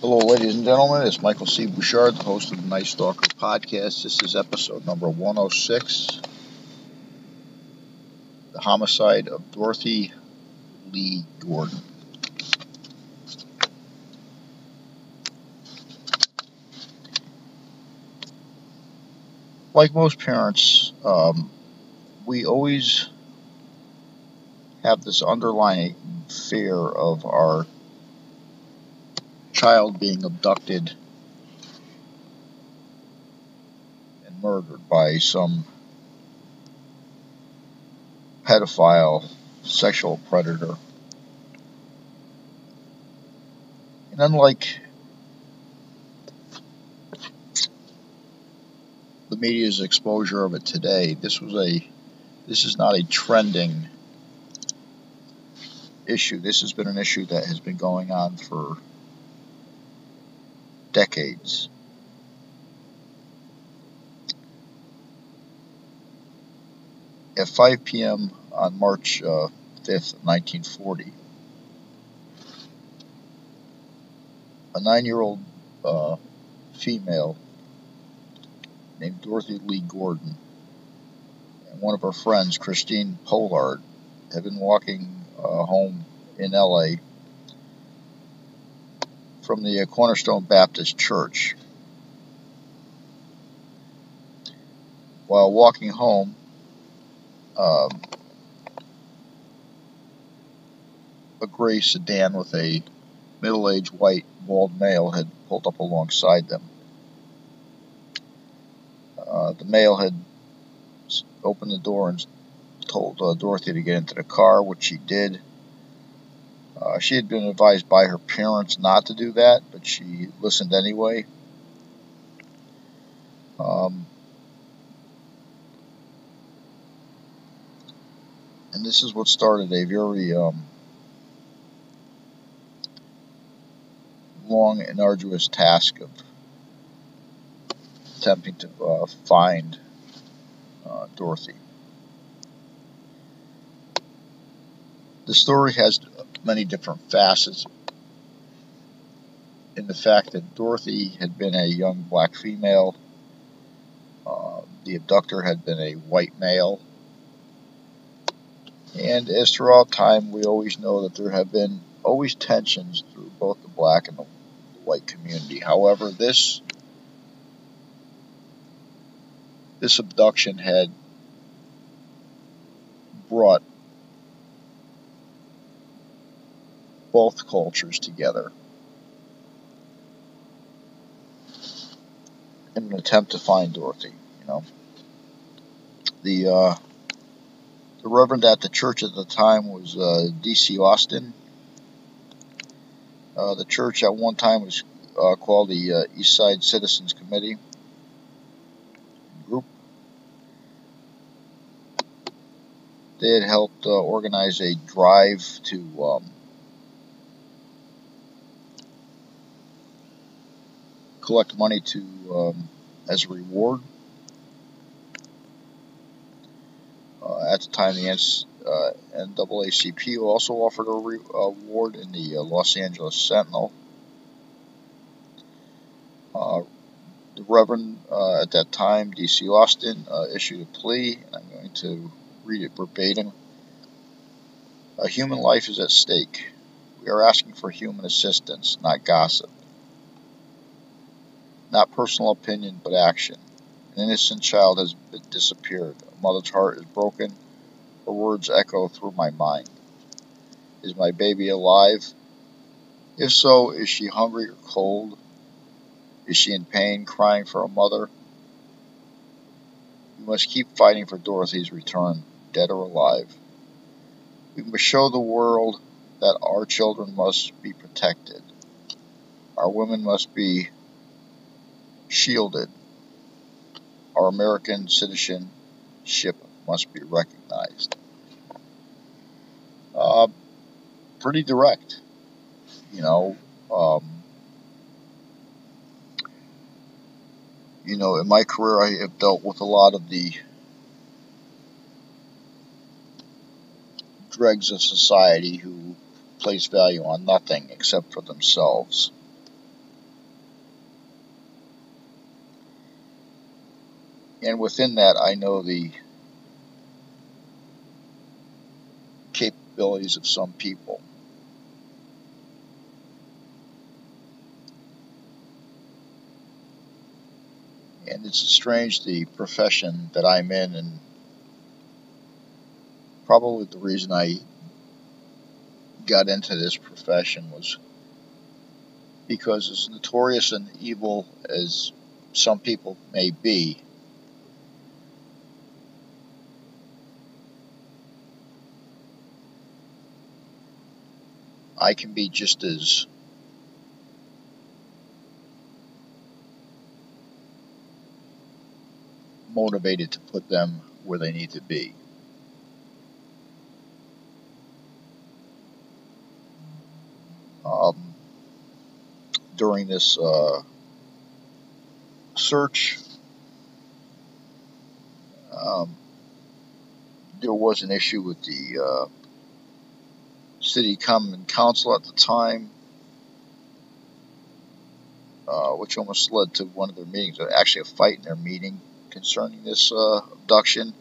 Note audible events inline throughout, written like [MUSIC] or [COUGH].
Hello, ladies and gentlemen. It's Michael C. Bouchard, the host of the Night Stalker podcast. This is episode number 106 The Homicide of Dorothy Lee Gordon. Like most parents, um, we always have this underlying fear of our child being abducted and murdered by some pedophile sexual predator. And unlike the media's exposure of it today, this was a this is not a trending issue. This has been an issue that has been going on for decades. At 5 p.m. on March uh, 5th, 1940, a nine year old uh, female named Dorothy Lee Gordon and one of her friends, Christine Pollard, had been walking uh, home in LA from the Cornerstone Baptist Church. While walking home, um, a gray sedan with a middle aged white bald male had pulled up alongside them. Uh, the male had opened the door and told uh, Dorothy to get into the car, which she did. Uh, she had been advised by her parents not to do that, but she listened anyway. Um, and this is what started a very um, long and arduous task of attempting to uh, find uh, Dorothy. The story has many different facets in the fact that Dorothy had been a young black female, uh, the abductor had been a white male, and as throughout time, we always know that there have been always tensions through both the black and the white community. However, this this abduction had brought both cultures together in an attempt to find Dorothy. You know, the uh, the reverend at the church at the time was uh, D.C. Austin. Uh, the church at one time was uh, called the uh, East Side Citizens Committee group. They had helped uh, organize a drive to um, collect money to um, as a reward. Uh, at the time, the uh, NAACP also offered a re- award in the uh, Los Angeles Sentinel. Uh, the Reverend uh, at that time, D.C. Austin, uh, issued a plea, I'm going to read it verbatim. A human life is at stake. We are asking for human assistance, not gossip. Not personal opinion, but action. An innocent child has disappeared. A mother's heart is broken. Her words echo through my mind. Is my baby alive? If so, is she hungry or cold? Is she in pain, crying for a mother? We must keep fighting for Dorothy's return, dead or alive. We must show the world that our children must be protected. Our women must be shielded. Our American citizenship must be recognized. Uh, pretty direct, you know. Um, you know, in my career, I have dealt with a lot of the dregs of society who place value on nothing except for themselves. And within that, I know the capabilities of some people. And it's strange the profession that I'm in, and probably the reason I got into this profession was because as notorious and evil as some people may be, I can be just as motivated to put them where they need to be. Um, during this uh, search, um, there was an issue with the uh, city common council at the time, uh, which almost led to one of their meetings, actually a fight in their meeting concerning this uh, abduction.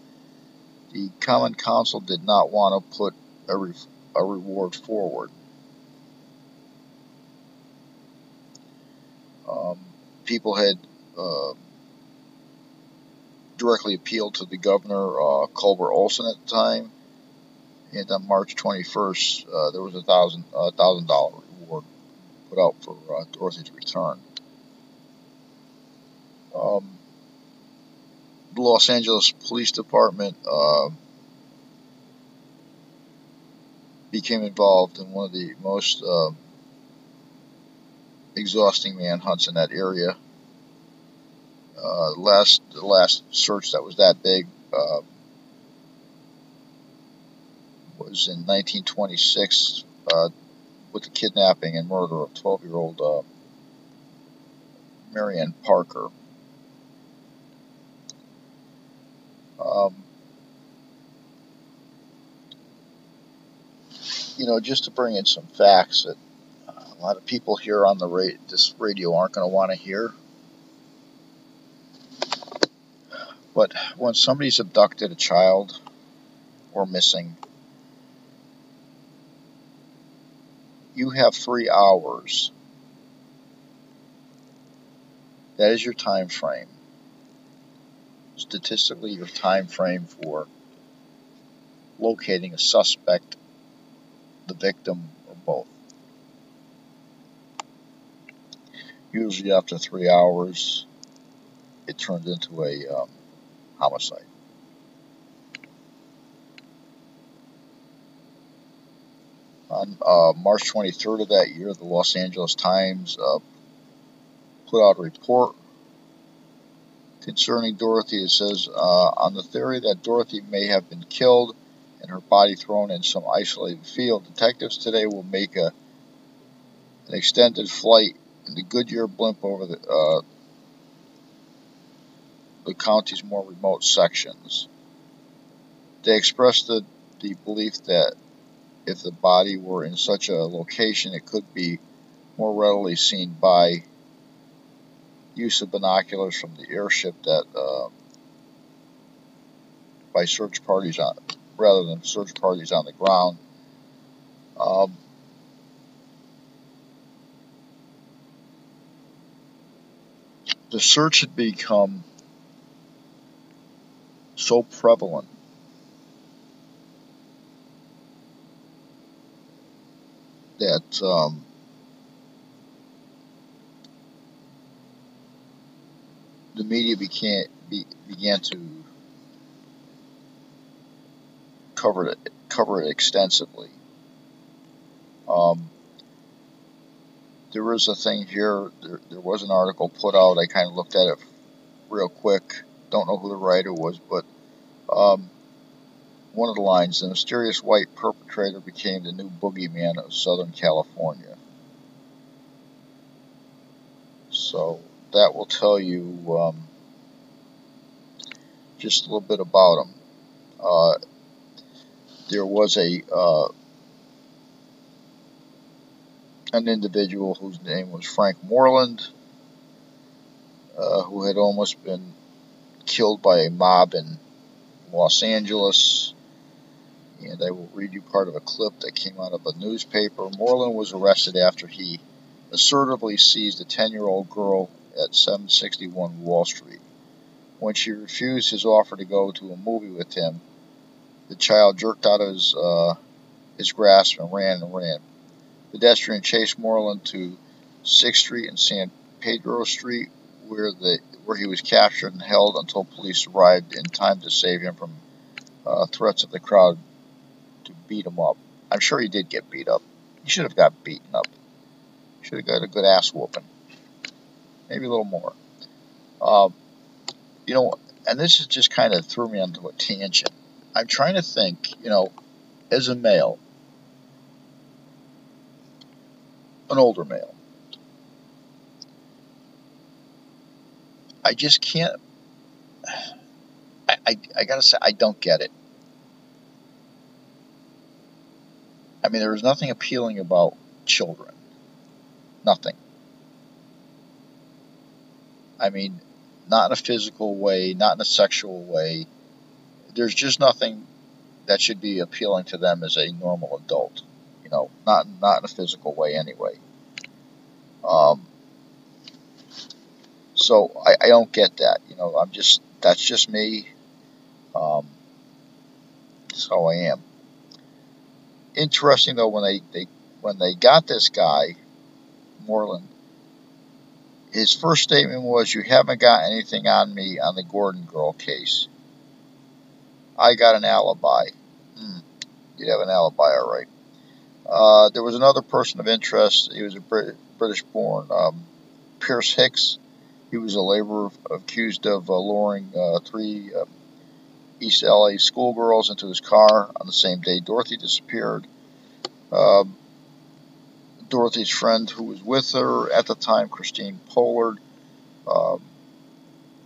The common council did not want to put a, re- a reward forward. Um, people had uh, directly appealed to the governor, uh, Culbert Olson, at the time and on March 21st, uh, there was a thousand thousand dollar reward put out for uh, Dorothy's return. Um, the Los Angeles Police Department uh, became involved in one of the most uh, exhausting manhunts in that area. Uh, last the last search that was that big uh, was in 1926 uh, with the kidnapping and murder of 12 year old uh, Marion Parker. Um, you know, just to bring in some facts that uh, a lot of people here on the ra- this radio aren't going to want to hear. But when somebody's abducted a child or missing, you have three hours. That is your time frame. Statistically, your time frame for locating a suspect, the victim, or both. Usually, after three hours, it turns into a um, homicide. On uh, March 23rd of that year, the Los Angeles Times uh, put out a report concerning Dorothy. It says, uh, on the theory that Dorothy may have been killed and her body thrown in some isolated field, detectives today will make a, an extended flight in the Goodyear blimp over the, uh, the county's more remote sections. They expressed the, the belief that if the body were in such a location, it could be more readily seen by use of binoculars from the airship that uh, by search parties on rather than search parties on the ground. Um, the search had become so prevalent that um, the media began be, began to cover it cover it extensively. Um, there was a thing here. There, there was an article put out. I kind of looked at it real quick. Don't know who the writer was, but um, one of the lines, the mysterious white perpetrator became the new boogeyman of Southern California. So that will tell you um, just a little bit about him. Uh, there was a uh, an individual whose name was Frank Moreland, uh, who had almost been killed by a mob in Los Angeles. And I will read you part of a clip that came out of a newspaper. Moreland was arrested after he assertively seized a 10 year old girl at 761 Wall Street. When she refused his offer to go to a movie with him, the child jerked out of his, uh, his grasp and ran and ran. Pedestrian chased Moreland to 6th Street and San Pedro Street, where the where he was captured and held until police arrived in time to save him from uh, threats of the crowd beat him up. I'm sure he did get beat up. He should have got beaten up. Should have got a good ass whooping. Maybe a little more. Uh, you know, and this is just kind of threw me onto a tangent. I'm trying to think, you know, as a male, an older male, I just can't. [SIGHS] I, I, I gotta say, I don't get it. I mean, there is nothing appealing about children. Nothing. I mean, not in a physical way, not in a sexual way. There's just nothing that should be appealing to them as a normal adult. You know, not not in a physical way anyway. Um, so I, I don't get that. You know, I'm just that's just me. Um, that's how I am. Interesting though, when they, they when they got this guy, Moreland, his first statement was, "You haven't got anything on me on the Gordon girl case. I got an alibi." Hmm. You have an alibi, all right. Uh, there was another person of interest. He was a Brit- British-born um, Pierce Hicks he was a laborer accused of uh, luring uh, three uh, East LA schoolgirls into his car on the same day Dorothy disappeared. Um, Dorothy's friend, who was with her at the time, Christine Pollard, um,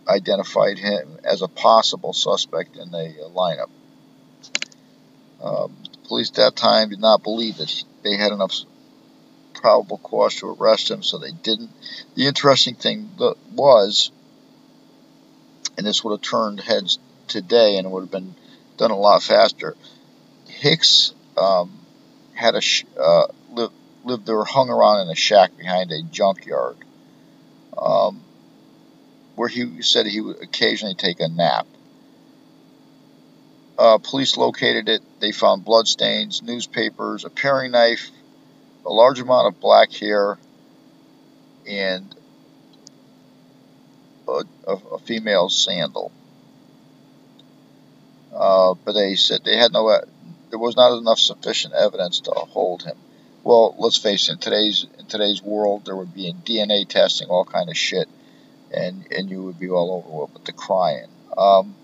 identified him as a possible suspect in the uh, lineup. Um, police at that time did not believe that they had enough probable cause to arrest him, so they didn't. The interesting thing was, and this would have turned heads today and it would have been done a lot faster. Hicks um, had a sh- uh, lived, lived there, hung around in a shack behind a junkyard, um, where he said he would occasionally take a nap. Uh, police located it. They found bloodstains, newspapers, a paring knife, a large amount of black hair and a, a, a female sandal. Uh, but they said they had no, there was not enough sufficient evidence to hold him. Well, let's face it, in today's in today's world, there would be DNA testing, all kind of shit, and and you would be all over with the crying. Um,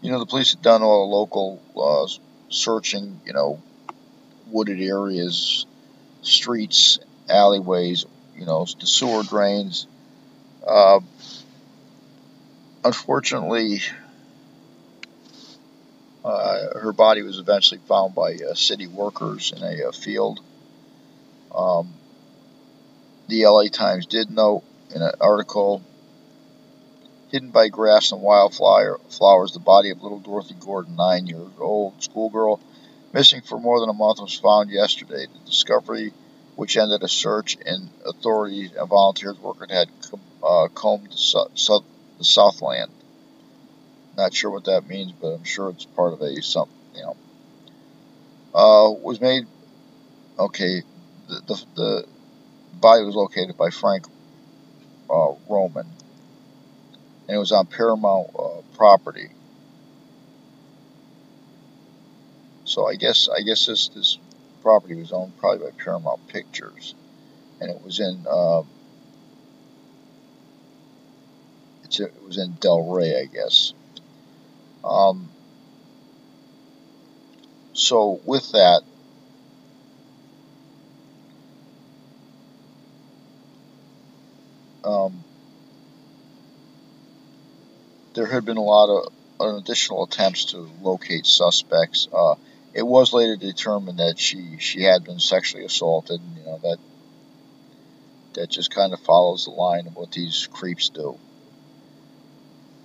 you know, the police had done all the local uh, searching, you know, wooded areas, streets, alleyways, you know, the sewer drains. Uh, unfortunately, uh, her body was eventually found by uh, city workers in a uh, field. Um, the LA Times did note in an article hidden by grass and wildflowers the body of little Dorothy Gordon, nine years old, schoolgirl missing for more than a month, was found yesterday. The discovery, which ended a search, and authorities and volunteers working had uh, combed the, su- the Southland. Not sure what that means, but I'm sure it's part of a something. You know, uh, was made. Okay, the, the, the body was located by Frank uh, Roman, and it was on Paramount uh, property. So I guess I guess this this property was owned probably by Paramount Pictures, and it was in uh, it was in Delray, I guess. Um, so with that. Um, there had been a lot of additional attempts to locate suspects. Uh, it was later determined that she she had been sexually assaulted. And, you know that that just kind of follows the line of what these creeps do.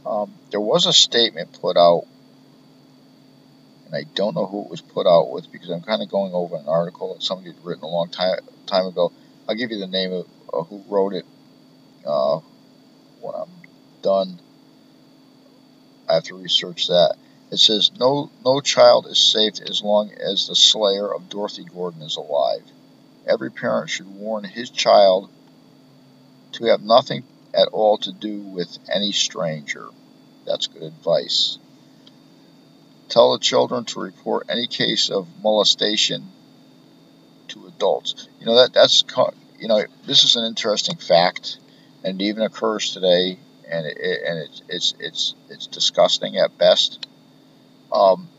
Um, there was a statement put out, and I don't know who it was put out with because I'm kind of going over an article that somebody had written a long time time ago. I'll give you the name of uh, who wrote it uh, when I'm done. I have to research that. It says no no child is safe as long as the slayer of Dorothy Gordon is alive. Every parent should warn his child to have nothing at all to do with any stranger. That's good advice. Tell the children to report any case of molestation to adults. You know that that's you know this is an interesting fact, and it even occurs today, and it, and it's it's it's it's disgusting at best. Um,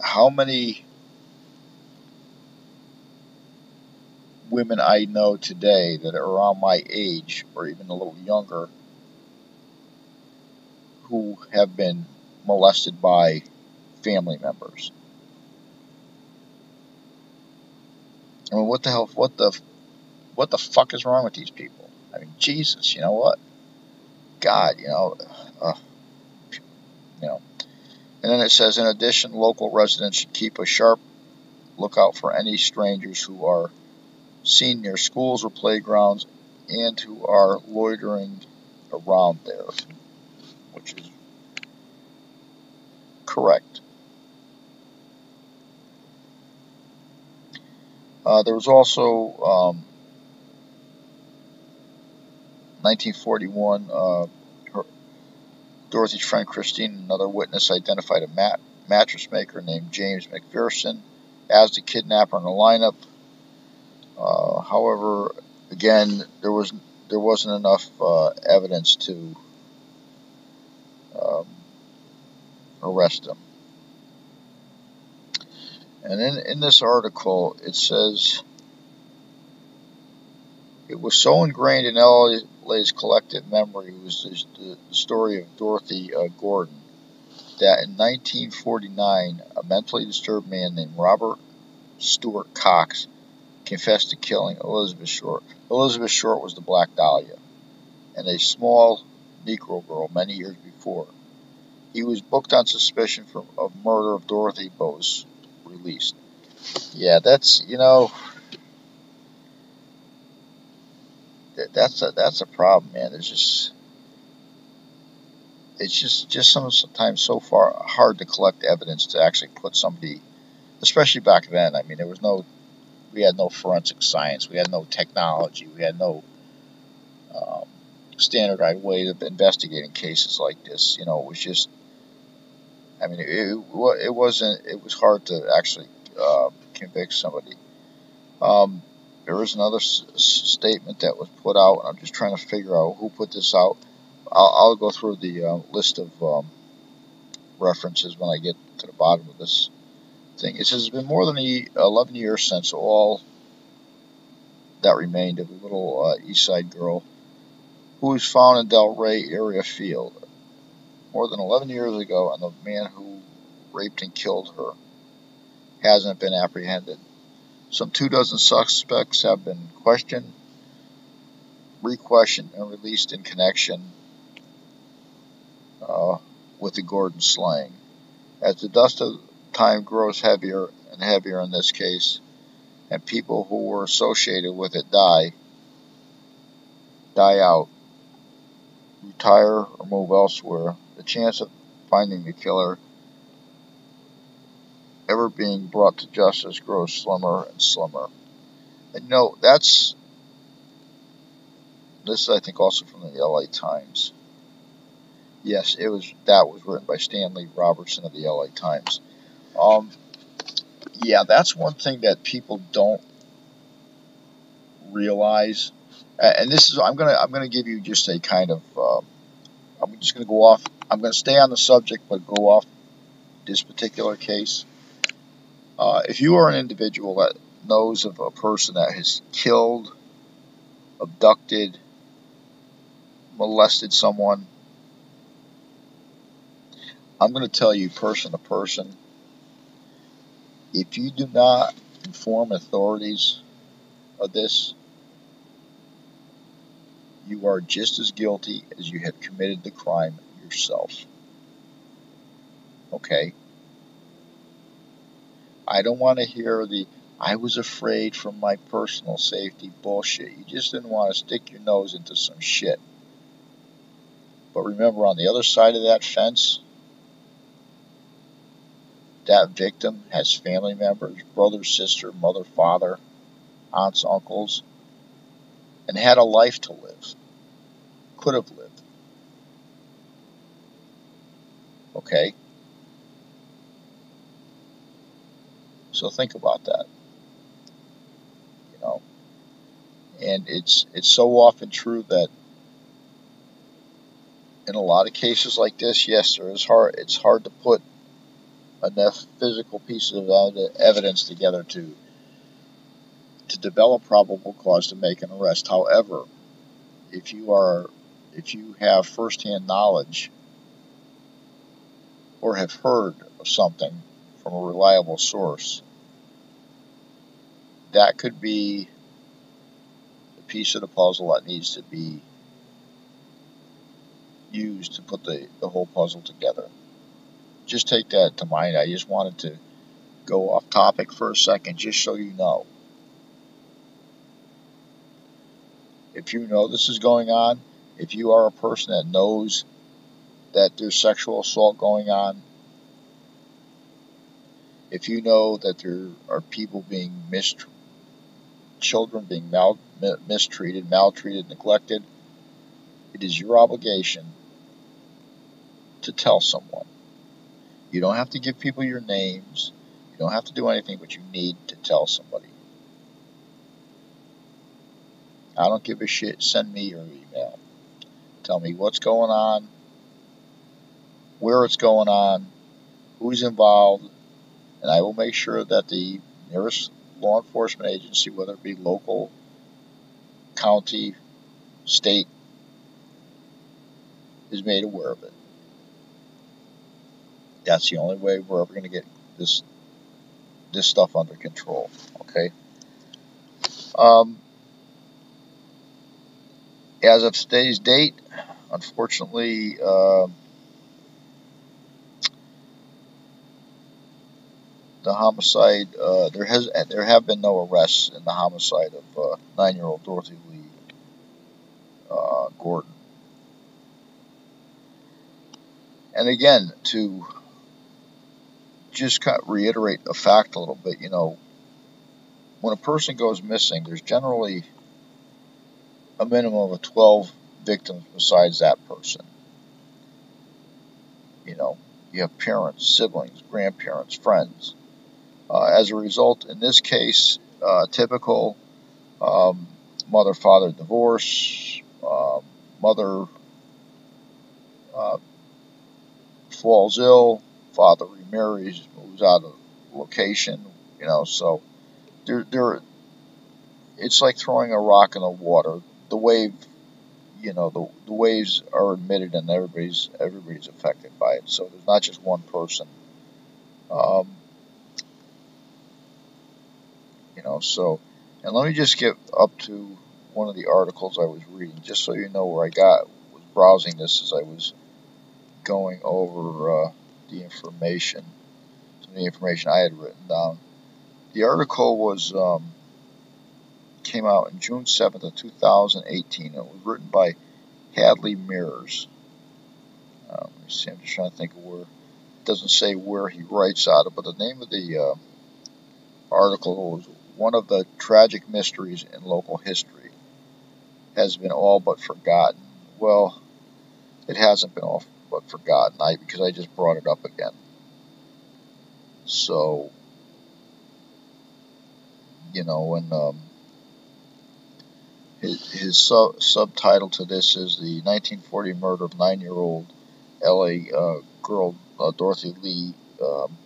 how many women I know today that are around my age or even a little younger who have been molested by family members. I mean, what the hell? What the? What the fuck is wrong with these people? I mean, Jesus, you know what? God, you know, uh, you know. And then it says, in addition, local residents should keep a sharp lookout for any strangers who are seen near schools or playgrounds and who are loitering around there, which is correct. Uh, there was also um, 1941. Uh, her, Dorothy's friend Christine, another witness, identified a mat- mattress maker named James McPherson as the kidnapper in the lineup. Uh, however, again, there was there wasn't enough uh, evidence to um, arrest him. And in, in this article, it says it was so ingrained in LA's collective memory was the, story of Dorothy uh, Gordon that in 1949, a mentally disturbed man named Robert Stewart Cox confessed to killing Elizabeth Short. Elizabeth Short was the Black Dahlia, and a small Negro girl many years before. He was booked on suspicion for, of murder of Dorothy, but was released. Yeah, that's you know, that, that's a that's a problem, man. There's just it's just just sometimes so far hard to collect evidence to actually put somebody, especially back then. I mean, there was no we had no forensic science, we had no technology, we had no um, standardized way of investigating cases like this. You know, it was just, I mean, it, it wasn't, it was hard to actually uh, convict somebody. Um, there was another s- statement that was put out, I'm just trying to figure out who put this out. I'll, I'll go through the uh, list of um, references when I get to the bottom of this thing. It says it's been more than 11 years since all that remained of the little uh, East Side girl who was found in Delray area field more than 11 years ago, and the man who raped and killed her hasn't been apprehended. Some two dozen suspects have been questioned, re-questioned, and released in connection uh, with the Gordon slaying. As the dust of time grows heavier and heavier in this case, and people who were associated with it die, die out, retire or move elsewhere, the chance of finding the killer ever being brought to justice grows slimmer and slimmer. And no, that's this is I think also from the LA Times. Yes, it was that was written by Stanley Robertson of the LA Times. Um, yeah, that's one thing that people don't realize. And this is I'm gonna I'm gonna give you just a kind of um, I'm just gonna go off. I'm gonna stay on the subject, but go off this particular case. Uh, if you are an individual that knows of a person that has killed, abducted, molested someone, I'm going to tell you person to person if you do not inform authorities of this, you are just as guilty as you had committed the crime yourself. Okay? I don't want to hear the I was afraid for my personal safety bullshit. You just didn't want to stick your nose into some shit. But remember, on the other side of that fence, that victim has family members, brother, sister, mother, father, aunts, uncles, and had a life to live. Could have lived. Okay? So think about that. You know? And it's it's so often true that in a lot of cases like this, yes, there is hard it's hard to put enough physical pieces of evidence together to to develop probable cause to make an arrest. However, if you are if you have firsthand knowledge or have heard of something from a reliable source, that could be the piece of the puzzle that needs to be used to put the, the whole puzzle together just take that to mind. I just wanted to go off topic for a second just so you know. If you know this is going on, if you are a person that knows that there's sexual assault going on, if you know that there are people being mistreated, children being mal- mistreated, maltreated, neglected, it is your obligation to tell someone. You don't have to give people your names. You don't have to do anything, but you need to tell somebody. I don't give a shit. Send me your email. Tell me what's going on, where it's going on, who's involved, and I will make sure that the nearest law enforcement agency, whether it be local, county, state, is made aware of it. That's the only way we're ever going to get this this stuff under control. Okay. Um, as of today's date, unfortunately, uh, the homicide uh, there has there have been no arrests in the homicide of uh, nine-year-old Dorothy Lee uh, Gordon. And again, to just kind of reiterate a fact a little bit. You know, when a person goes missing, there's generally a minimum of 12 victims besides that person. You know, you have parents, siblings, grandparents, friends. Uh, as a result, in this case, uh, typical um, mother father divorce, uh, mother falls ill, father remarries, out of location, you know, so there, there, it's like throwing a rock in the water. The wave, you know, the, the waves are emitted and everybody's, everybody's affected by it. So there's not just one person. Um, you know, so, and let me just get up to one of the articles I was reading, just so you know where I got, was browsing this as I was going over, uh, the information, of the information I had written down. The article was um, came out in June 7th of 2018. It was written by Hadley Meares. Um, see, I'm just trying to think of where. It doesn't say where he writes out of, but the name of the uh, article was one of the tragic mysteries in local history has been all but forgotten. Well, it hasn't been all but forgotten I because I just brought it up again. So, you know, when um, his, his sub, subtitle to this is the 1940 murder of nine-year-old L.A. Uh, girl uh, Dorothy Lee um,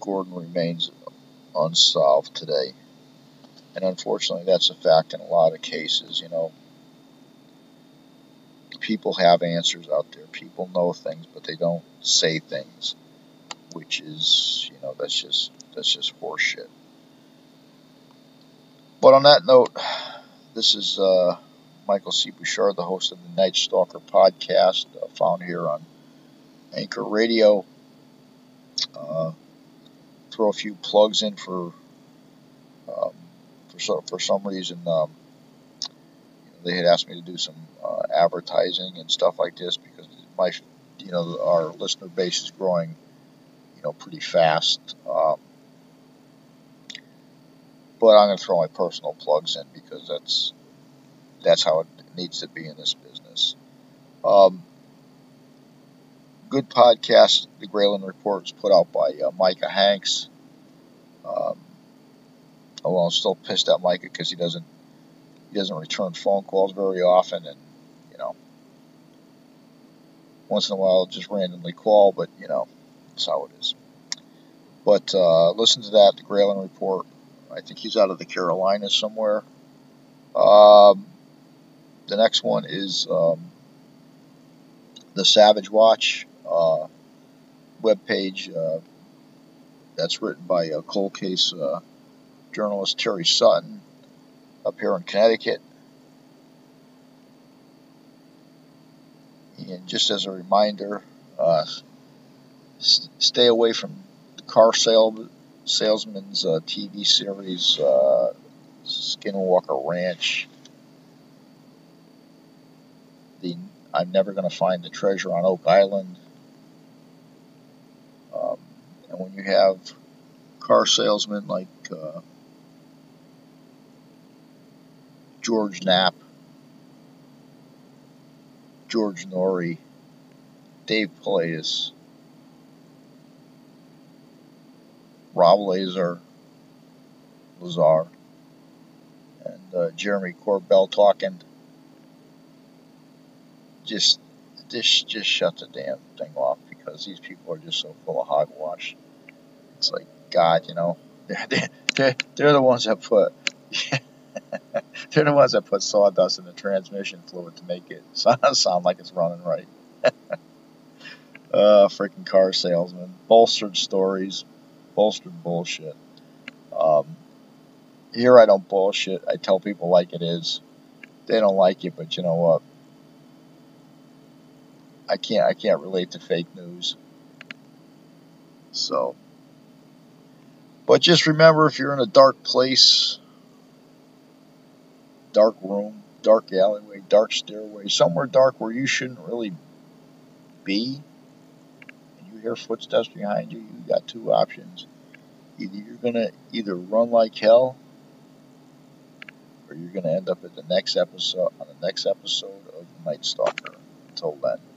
Gordon remains unsolved today. And unfortunately, that's a fact in a lot of cases. You know, people have answers out there. People know things, but they don't say things, which is, you know, that's just that's just horseshit. But on that note, this is uh, Michael C. Bouchard, the host of the Night Stalker podcast, uh, found here on Anchor Radio. Uh, throw a few plugs in for um, for so, for some reason. Um, they had asked me to do some uh, advertising and stuff like this because my you know our listener base is growing know pretty fast. Um, but I'm going to throw my personal plugs in because that's that's how it needs to be in this business. Um, good podcast, The Gralien Report, is put out by uh, Micah Hanks. Um, I'm still pissed at Micah because he doesn't he doesn't return phone calls very often, and you know, once in a while just randomly call, but you know, that's how it is. But uh, listen to that, The Gralien Report. I think he's out of the Carolinas somewhere. Um, the next one is um, the Savage Watch uh, webpage. Uh, that's written by a cold case uh, journalist Terry Sutton up here in Connecticut. And just as a reminder, uh, st- stay away from the car sale salesman's uh, TV series, uh, Skinwalker Ranch. The I'm never going to find the treasure on Oak Island. Um, and when you have car salesmen like uh, George Knapp, George Noory, Dave Paulides, Rob Lazar, Lazar, and uh, Jeremy Corbell talking. Just, just, just shut the damn thing off because these people are just so full of hogwash. It's like God, you know, [LAUGHS] they're, they're, they're the ones that put. [LAUGHS] They're the ones that put sawdust in the transmission fluid to make it [LAUGHS] sound like it's running right. uh, freaking car salesman. Bolstered stories. Bolstered bullshit. Um, here I don't bullshit. I tell people like it is. They don't like it, but you know what? I can't. I can't relate to fake news. So, but just remember, if you're in a dark place, dark room, dark alleyway, dark stairway, somewhere dark where you shouldn't really be, you hear footsteps behind you, you got two options. Either you're gonna either run like hell, or you're gonna end up at the next episode on the next episode of Night Stalker. Until then.